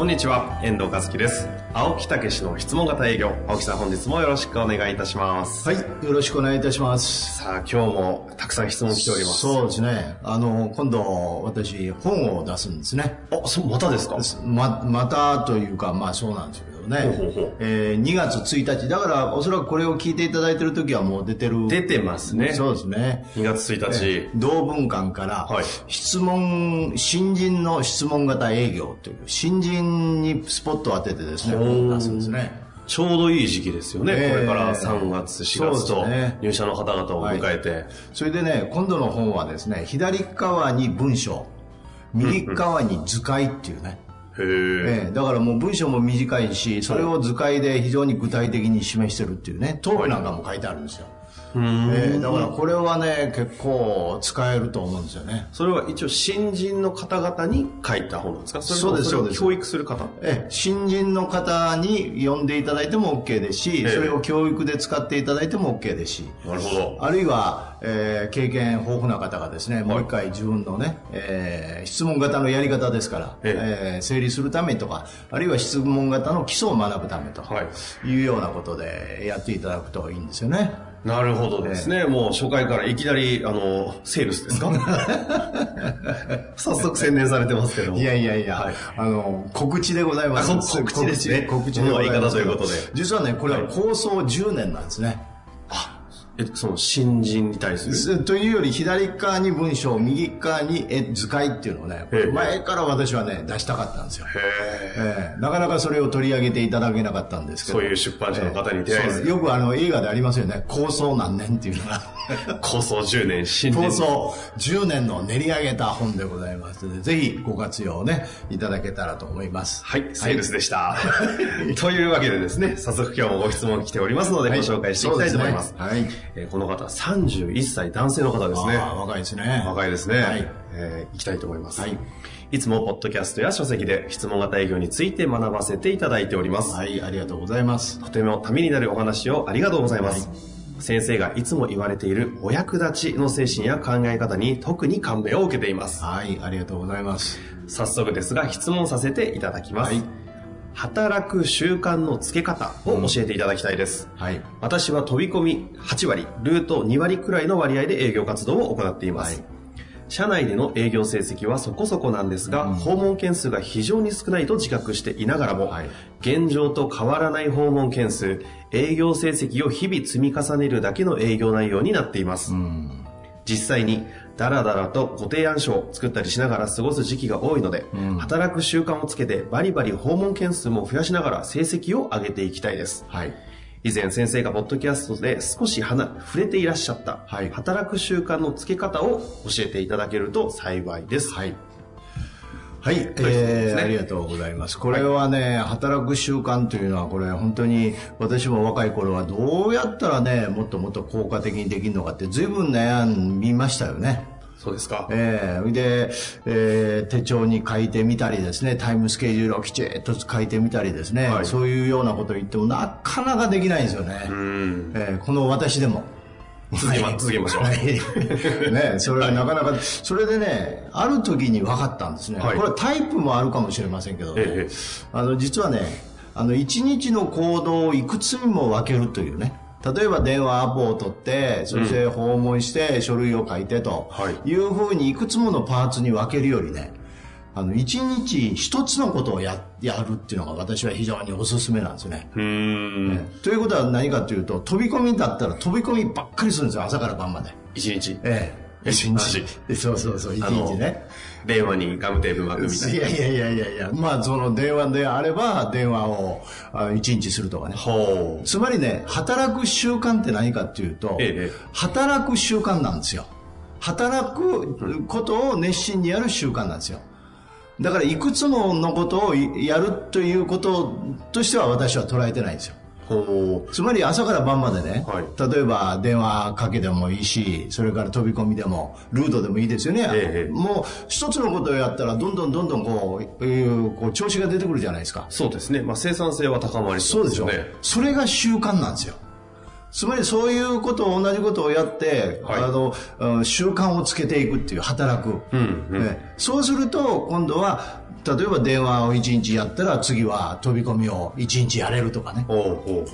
こんにちは、遠藤和樹です。青木武の質問型営業。青木さん本日もよろしくお願いいたします。はい、よろしくお願いいたします。さあ、今日もたくさん質問来ております。そうですね。あの、今度、私、本を出すんですね。あ、そう、またですか？ま、またというか、まあそうなんですけどね。ほうほうほうえー2月1日。だから、おそらくこれを聞いていただいてる時はもう出てる。出てますね。そうですね。2月1日。同文館から、はい質問、新人の質問型営業という、新人にスポットを当ててですね、出すんですね。ちょうどいい時期ですよね。ええこれから3月、4月と入社の方々を迎えて。それでね、今度の本はですね、左側に文章、右側に図解っていうね。え。えだからもう文章も短いし、それを図解で非常に具体的に示してるっていうね、答弁なんかも書いてあるんですよ。ええだからこれはね、結構使えると思うんですよね。それは一応新人の方々に書いた本なんですか？そうですそうです。教育する方？ええ新人の方に読んでいただいても OK ですし、ええ。それを教育で使っていただいても OK ですし、なるほど。あるいは、えー経験豊富な方がですね、もう一回自分のね、えー質問型のやり方ですから、ええ。ー整理するためとか、あるいは質問型の基礎を学ぶためとはい。いうようなことでやっていただくといいんですよね。なるほどですね。もう初回からいきなり、あの、セールスですか？早速宣伝されてますけども。いやいやいや、はいあの、告知でございます。告知ですね告知のは言い方ということで実はね、これは構想10年なんですね。え、その新人に対する。というより左側に文章右側に絵図解っていうのをねええ。前から私はね出したかったんですよ、へえ。ええ。なかなかそれを取り上げていただけなかったんですけど。そういう出版社の方に出会えずそう。よくあの映画でありますよね。構想何年っていうのが。構想10年、新人。構想10年の練り上げた本でございますのでぜひご活用ねいただけたらと思います。はい、セールスでした。というわけでですね、早速今日もご質問来ておりますので、ご紹介していきたいと思います。そうですねえーこの方、31歳男性の方ですね。若いですね若いですね。はいえーいきたいと思います。はいいつもポッドキャストや書籍で質問型営業について学ばせていただいております。はいありがとうございますとてもためになるお話をありがとうございます。先生がいつも言われているお役立ちの精神や考え方に特に感銘を受けています。はいありがとうございます早速ですが質問させていただきます。はい働く習慣のつけ方を教えていただきたいです。はい私は飛び込み8割、ルート2割くらいの割合で営業活動を行っています。はい社内での営業成績はそこそこなんですが、訪問件数が非常に少ないと自覚していながらも、はい現状と変わらない訪問件数、営業成績を日々積み重ねるだけの営業内容になっています。実際に、ダラダラとご提案書を作ったりしながら過ごす時期が多いので、働く習慣をつけてバリバリ訪問件数も増やしながら成績を上げていきたいです。はい以前先生がポッドキャストで少し話触れていらっしゃった、はい働く習慣のつけ方を教えていただけると幸いです。はい。はい、えー、ありがとうございます。これはね、働く習慣というのは、これ本当に私も若い頃はどうやったらね、もっともっと効果的にできるのかって随分悩みましたよね。そうですか。えー、で、えー手帳に書いてみたりですね、タイムスケジュールをきちっと書いてみたりですね、はいそういうようなことを言ってもなかなかできないんですよね。うん。えーこの私でも。続けま続けましょう。はい。ね、それはなかなか、それでね、ある時に分かったんですね。はいこれはタイプもあるかもしれませんけど、ねええあの、実はね、あの、一日の行動をいくつにも分けるというね。例えば電話アポを取って、そして訪問して書類を書いてとはいいうふうにいくつものパーツに分けるよりね、あの、一日一つのことをや、やるっていうのが私は非常におすすめなんですよね。うーん。ということは何かというと、飛び込みだったら飛び込みばっかりするんですよ、朝から晩まで。一日。ええ。一日。そうそうそう、一日ね。電話にガムテープ巻くみたいな。いやいやいやいやいや、まあその電話であれば電話をあ一日するとかね。ほう。つまりね、働く習慣って何かっていうと、ええ働く習慣なんですよ。働くことを熱心にやる習慣なんですよ。だからいくつものことをやるということとしては私は捉えてないんですよ。つまり朝から晩までね、はい、例えば電話かけてもいいし、それから飛び込みでも、ルートでもいいですよね。ええ、もう一つのことをやったら、どんどんどんどんこう、いうこう調子が出てくるじゃないですか。そうですね。まあ生産性は高まりそうですよね。それが習慣なんですよ。つまりそういうことを同じことをやって、はい、あの習慣をつけていくっていう働く、うんうん。ね、そうすると今度は例えば電話を1日やったら次は飛び込みを1日やれるとかね。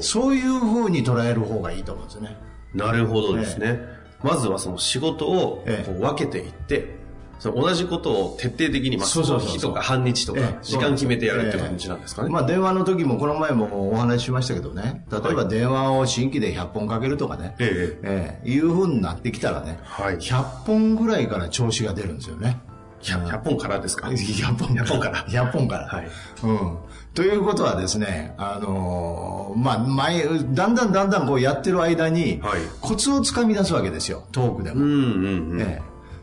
そういうふう。に捉える方がいいと思うんですねなるほどですね、ええ、まずはその仕事を分けていって、え、その同じことを徹底的に、まあ、その日とか半日とか時間決めてやるって感じなんですかね、まあ、電話の時もこの前もお話ししましたけどね。例えば電話を新規で100本かけるとかね、ええ。えいうふうになってきたらね、はい、100本ぐらいから調子が出るんですよね。100, 100本からですか ?100 本 ,100 本から。100 本から。はい。うん。ということはですね、あのー、まあ、前、だんだんだんだんこうやってる間に、はい、コツをつかみ出すわけですよ、トークでも。うんうんうん。ね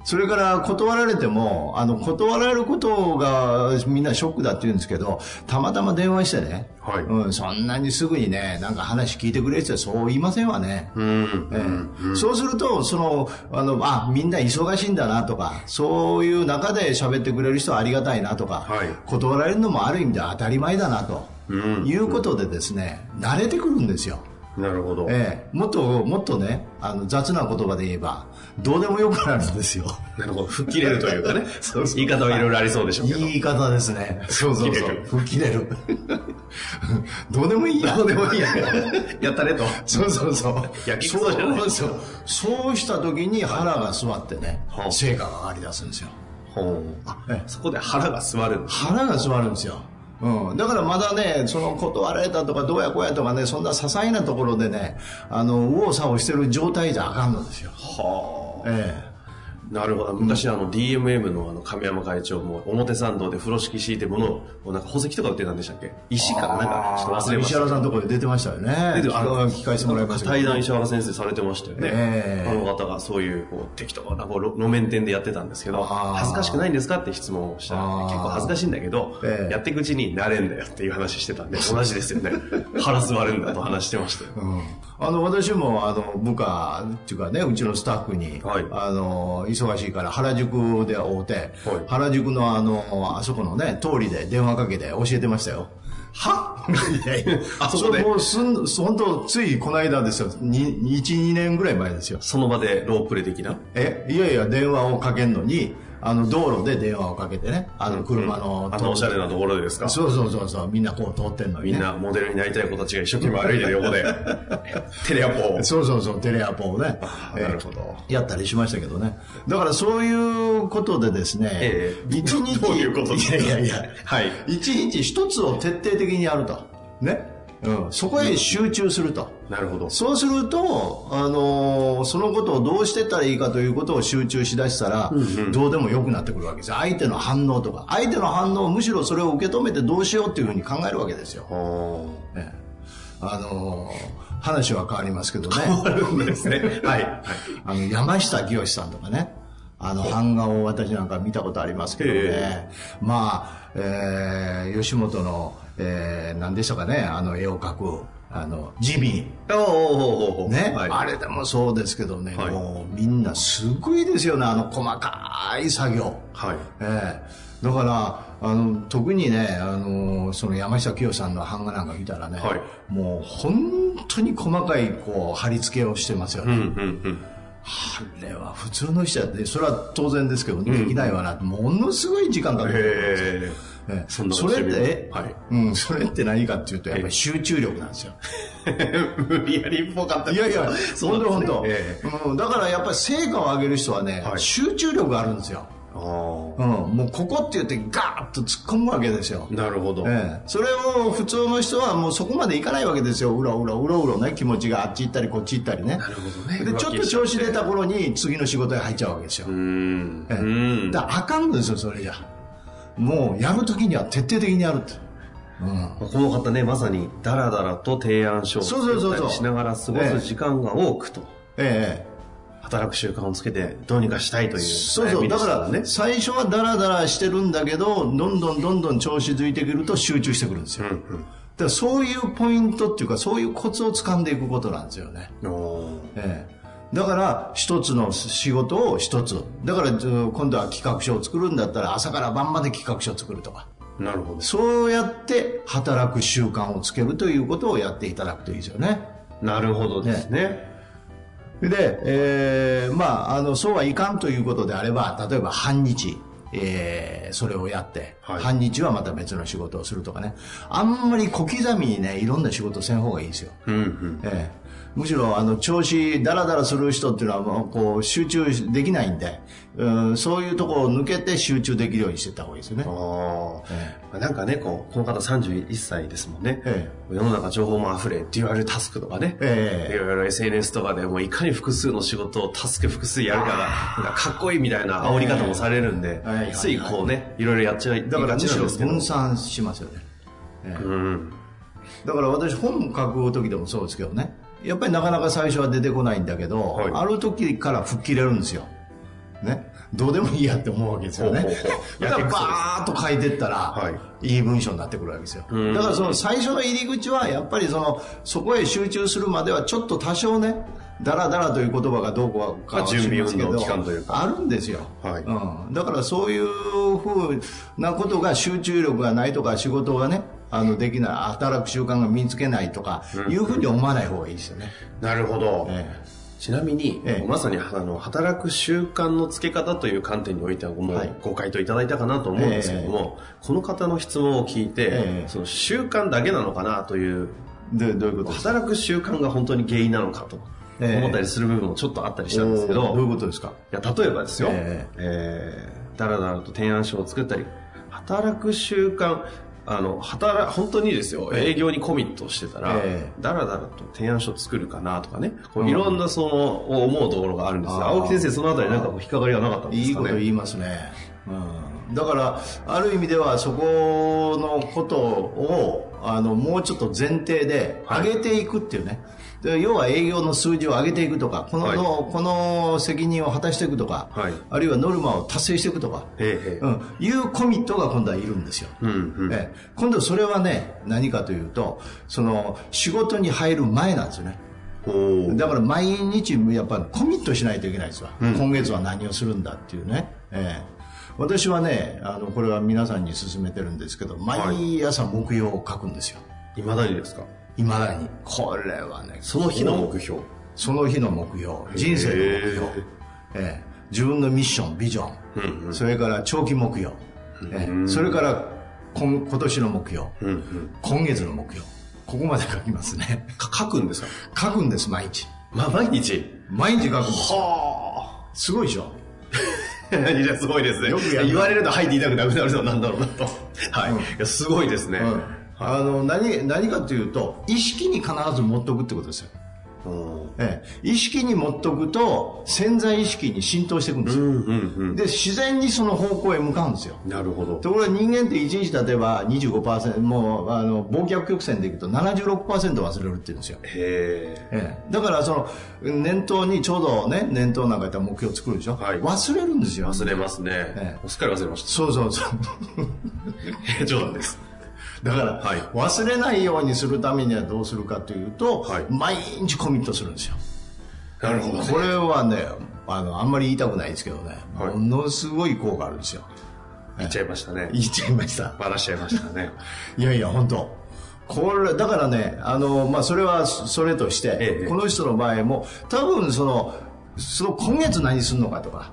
それから断られても、あの、断られることがみんなショックだって言うんですけど、たまたま電話してね、はい、うん、そんなにすぐにね、なんか話聞いてくれってそう言いませんわね。うん、えー、うん、そうすると、その、あの、あ、みんな忙しいんだなとか、そういう中で喋ってくれる人はありがたいなとか、はい、断られるのもある意味で当たり前だなと、うん、いうことでですね、慣れてくるんですよ。なるほど。ええもっと、もっとね、あの、雑な言葉で言えば、どうでもよくなるんですよ。なるほど。吹っ切れるというかね。そうそう言い方はいろいろありそうでしょうけど。言い方ですね。そうそうそう。吹っ切れる。どうでもいいや。どうでもいいや。やったねと。そうそうそう。焼きそうじゃないですよ。そうした時に腹が座ってね、成果が上がり出すんですよ。ほう。あ、そこで腹が座る。腹が座るんですよ。うん、だからまだね、その断られたとかどうやこうやとかね、そんな些細なところでね、あの、右往左往してる状態じゃあかんのですよ。はあ。ええなるほど。昔、あの、DMM のあの、亀山会長も、表参道で風呂敷敷いてものを、なんか宝石とか売ってたんでしたっけ？石からなんか、ちょっと忘れました、石原さんのところで出てましたよね。出てあの、聞かせてもらいました対談石原先生されてましたよね。え。ー、あの方がそういう、こう、適当な、こう、路面店でやってたんですけど、恥ずかしくないんですかって質問をしたら、結構恥ずかしいんだけど、えー、やっていくうちになれんだよっていう話してたんで、同じですよね。腹座るんだと話してましたよ。うん。あの、私も、あの、部下っていうかね、うちのスタッフに、はい、あの、忙しいから原宿で会うて、はい、原宿のあの、あそこのね、通りで電話かけて教えてましたよ。は あそこで？もうすん、本当ついこの間ですよ。1、2年ぐらい前ですよ。その場でロープレ的な？え、いやいや、電話をかけんのに、あの、道路で電話をかけてね、あの、車の、うん、あの、おしゃれなところですか？そうそうそうそう、みんなこう通ってんのに、ね、みんなモデルになりたい子たちが一生懸命歩いてる横で、テレアポを。そうそうそう、テレアポをね。なるほど、やったりしましたけどね。だからそういうことでですね、ええ、一日、どういうことですか？いやいやいや、はい。一日一つを徹底的にやると。ね？うん、そこへ集中すると。なるほど。そうすると、あのー、そのことをどうしてったらいいかということを集中しだしたら、うんうん、どうでもよくなってくるわけです相手の反応とか。相手の反応をむしろそれを受け止めてどうしようっていうふうに考えるわけですよ。ね、あのー、話は変わりますけどね。変わるんですね。はい。あの、山下清さんとかね。あの、版画を私なんか見たことありますけどね。まあ、えー、吉本の、えー、何でしたかね、あの絵を描く、あの、ジミー。ね、はい、あれでもそうですけどね、はい、もうみんなすごいですよね、あの細かい作業。はい。えー、だから、あの、特にね、あの、その山下清さんの版画なんか見たらね、はい、もう本当に細かい、こう、貼り付けをしてますよね。うんうんうんあれは普通の人やって、それは当然ですけど、できないわな、ものすごい時間かけてるんですよ。えそそれって、はい、うん、それって何かっていうと、やっぱり集中力なんですよ。無理やりっぽかったいやいや、本当本当、えうん。だからやっぱり成果を上げる人はね、はい、集中力があるんですよ。うん、もうここって言ってガーッと突っ込むわけですよ。なるほど。ええ、それを普通の人はもうそこまでいかないわけですよ。うろうろうろうろね、気持ちがあっち行ったりこっち行ったりね。なるほどね。で、ちょっと調子出た頃に次の仕事へ入っちゃうわけですよ。うん。ええ、うんだあかんんですよ、それじゃ。もうやるときには徹底的にやるって。うん、この方ね、まさにダラダラと提案書をしながら過ごす時間が多くと。ええ。働く習慣をつけてどうにかしたいというそうそう。だから、ね、最初はダラダラしてるんだけど、どんどんどんどん調子づいてくると集中してくるんですよ。だからそういうポイントっていうか、そういうコツを掴んでいくことなんですよね。ええだから一つの仕事を一つ。だから今度は企画書を作るんだったら朝から晩まで企画書を作るとか。なるほど。そうやって働く習慣をつけるということをやっていただくといいですよね。なるほどですね。ね。で、えー、まああのそうはいかんということであれば例えば半日えー、それをやって、はい、半日はまた別の仕事をするとかね。あんまり小刻みにねいろんな仕事せん方がいいですよ、うんうん。えーむしろあの調子ダラダラする人っていうのはもうこう集中できないんで、うん、そういうところを抜けて集中できるようにしていった方がいいですよね。あえなんかねこうこの方31歳ですもんね、ええ、世の中情報も溢れって言われるタスクとかね、ええ、いろいろ SNS とかでもういかに複数の仕事をタスク複数やるかがかかっこいいみたいな煽り方もされるんで、え、ついこうねいろいろやっちゃいだからむしろ分散しますよね。うん、だから私本書く時でもそうですけどねやっぱりなかなか最初は出てこないんだけど、はい、ある時から吹っ切れるんですよ。ね。どうでもいいやって思うわけですよね。だからバーッと書いてったら、はい、いい文章になってくるわけですよ。だからその最初の入り口は、やっぱりその、そこへ集中するまではちょっと多少ね、ダラダラという言葉がどうかは準備運動期間というか。あるんですよ。はいうん。だからそういうふうなことが集中力がないとか仕事がね、あの、できない、働く習慣が身につけないとか、いうふうに思わない方がいいですよね。なるほど。えちなみに、ええまさにあの働く習慣のつけ方という観点においてはもうはいご回答いただいたかなと思うんですけども、この方の質問を聞いて、ええその習慣だけなのかなというどういうこと働く習慣が本当に原因なのかとええ思ったりする部分もちょっとあったりしたんですけど、おーどういうことですか？いや例えばですよ、ええ。ーだらだらと提案書を作ったり働く習慣あの働本当にですよ。営業にコミットしてたら、えだらだらと提案書作るかなとかね。こううん。いろんなその思うところがあるんですよ。青木先生そのあたりなんか引っかかりがなかったんでいすかね。いこと言いますね。うん、だから、ある意味ではそこのことを、あの、もうちょっと前提ではい上げていくっていうね。で要は営業の数字を上げていくとか、この、はい。この責任を果たしていくとか、はい。あるいはノルマを達成していくとか、ええええ。うん、いうコミットが今度はいるんですよ。うんうん。ええ。今度それはね、何かというと、その、仕事に入る前なんですよね。だから毎日やっぱコミットしないといけないですわ、うん。今月は何をするんだっていうね、ええ。私はねあのこれは皆さんに勧めてるんですけど毎朝目標を書くんですよ。いまだにですか？いまだにこれはねその日の目標。その日の目標。人生の目標、ええ。自分のミッションビジョン、うんうん。それから長期目標、ええ。それから今今年の目標、うんうん。今月の目標。ここまで書きますね。か書くんですか？書くんです毎日。まあ毎日？毎日書くん。ですごいでしょ？あ いやすごいですね。よく言われるとはいって言いたくなくなるのなんだろうなと。はい、うん。いやすごいですね、うんあの何何かというと意識に必ず持っとくってことですよ、うん。ええ、意識に持っとくと潜在意識に浸透していくんですよ、うんうんで自然にその方向へ向かうんですよ。うんなるほど。ところが人間って1日例えば25%もうあの忘却曲線でいくと76%忘れるって言うんですよ、へえ。ええ、だからその念頭にちょうどね念頭なんかやったら目標作るでしょ、はい。忘れるんですよ。忘れますね、ええ。すっかり忘れましそうそうそう。た 冗談ですだから、はい。忘れないようにするためにはどうするかというと、はい。毎日コミットするんですよ。なるほど、ね、これはね、あの、あんまり言いたくないですけどね、はい。ものすごい効果あるんですよ。言っちゃいましたね。言っちゃいました。バラしちゃいましたね。いやいや、本当。これ、だからね、あの、まあ、それはそれとして、ええ。この人の場合も、多分その、その今月何するのかとか、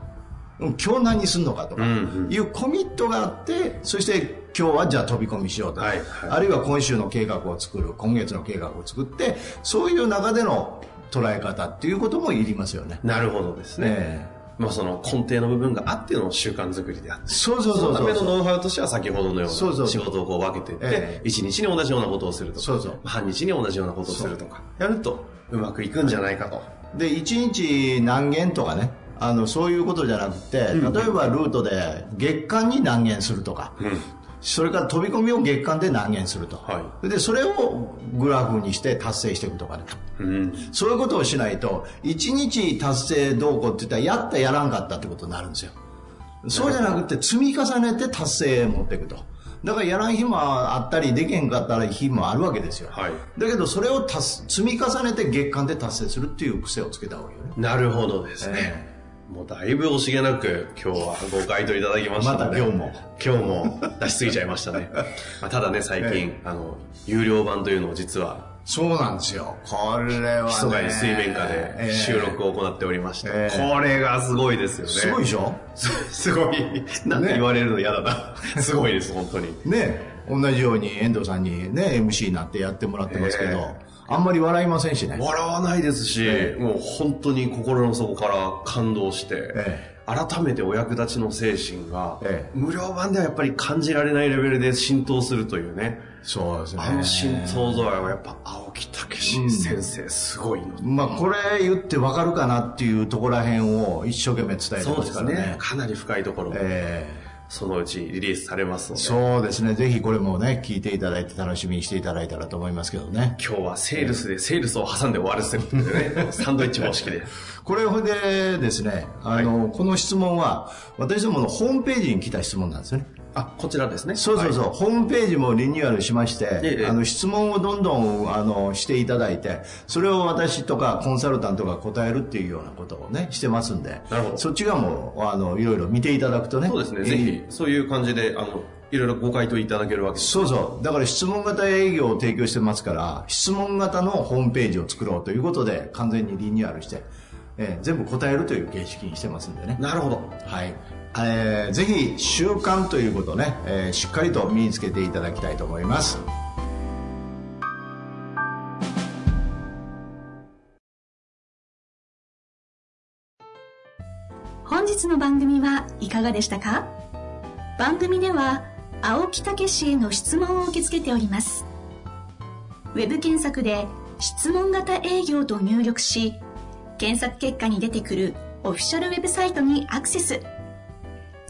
うん今日何するのかとか、いうコミットがあって、そして今日はじゃあ飛び込みしようと。か、はいはい。あるいは今週の計画を作る、今月の計画を作って、そういう中での捉え方っていうこともいりますよね。なるほどですね、えまあその根底の部分があっての習慣作りであってそうそうそのためのそう。そう。ノウハウとしては先ほどのようそうそうそう。な仕事をこう分けていってええ。一日に同じようなことをするとかそうそう。半日に同じようなことをするとかやるとうまくいくんじゃないかと。で、1日何件とかね、あの、そういうことじゃなくて、例えばルートで月間に何件するとか、うんそれから飛び込みを月間で何件すると。はで、それをグラフにして達成していくとかね。うん。そういうことをしないと、1日達成どうこうって言ったら、やったやらんかったってことになるんですよ。そうじゃなくて、積み重ねて達成へ持っていくと。だからやらん日もあったり、できへんかったら日もあるわけですよ。はいだけど、それを達積み重ねて月間で達成するっていう癖をつけた方がいいよね。なるほどですね。もうだいぶ惜しげなく今日はご回答いただきましたのでまた今日も。今日も出しすぎちゃいましたね。まあただね、最近、えあの、有料版というのを実は、そうなんですよ。これはね。密かに水面下でええ収録を行っておりまして、ええこれがすごいですよね。すごいでしょ？す すごい。なんて言われるの嫌だな。すごいです、本当に。ね同じように遠藤さんにね、MC になってやってもらってますけど、えあんまり笑いませんしね。笑わないですし、えもう本当に心の底から感動して、え改めてお役立ちの精神が、ええ無料版ではやっぱり感じられないレベルで浸透するというね。そうですね。あの浸透度合いはやっぱ青木武先生すごいの。まあ、これ言ってわかるかなっていうところらへんを一生懸命伝えてそうまからね。ですすね。かなり深いところ、えそのうちリリースされますのーで。そうですね。ぜひこれもね、聞いていただいて楽しみにしていただいたらと思いますけどね。今日はセールスでセールスを挟んで終わるってことでね、サンドイッチ方式で。これほんでですね、あの、この質問は、私どものホームページに来た質問なんですよね。あ、こちらですね。そうそうそう、ホームページもリニューアルしまして、ええあの質問をどんどんあのしていただいて、それを私とかコンサルタントが答えるっていうようなことをね、してますんで、なるほどそっちがもう、あの、いろいろ見ていただくとね。そうですね。ええぜひ、そういう感じで、あの、いろいろご回答いただけるわけです。そうそう。だから質問型営業を提供してますから、質問型のホームページを作ろうということで、完全にリニューアルして、えー全部答えるという形式にしてますんでね。なるほど。はい。えーぜひ習慣ということをね、えーしっかりと身につけていただきたいと思います。本日の番組はいかがでしたか？番組では青木武氏への質問を受け付けております。ウェブ検索で「質問型営業」と入力し検索結果に出てくるオフィシャルウェブサイトにアクセス。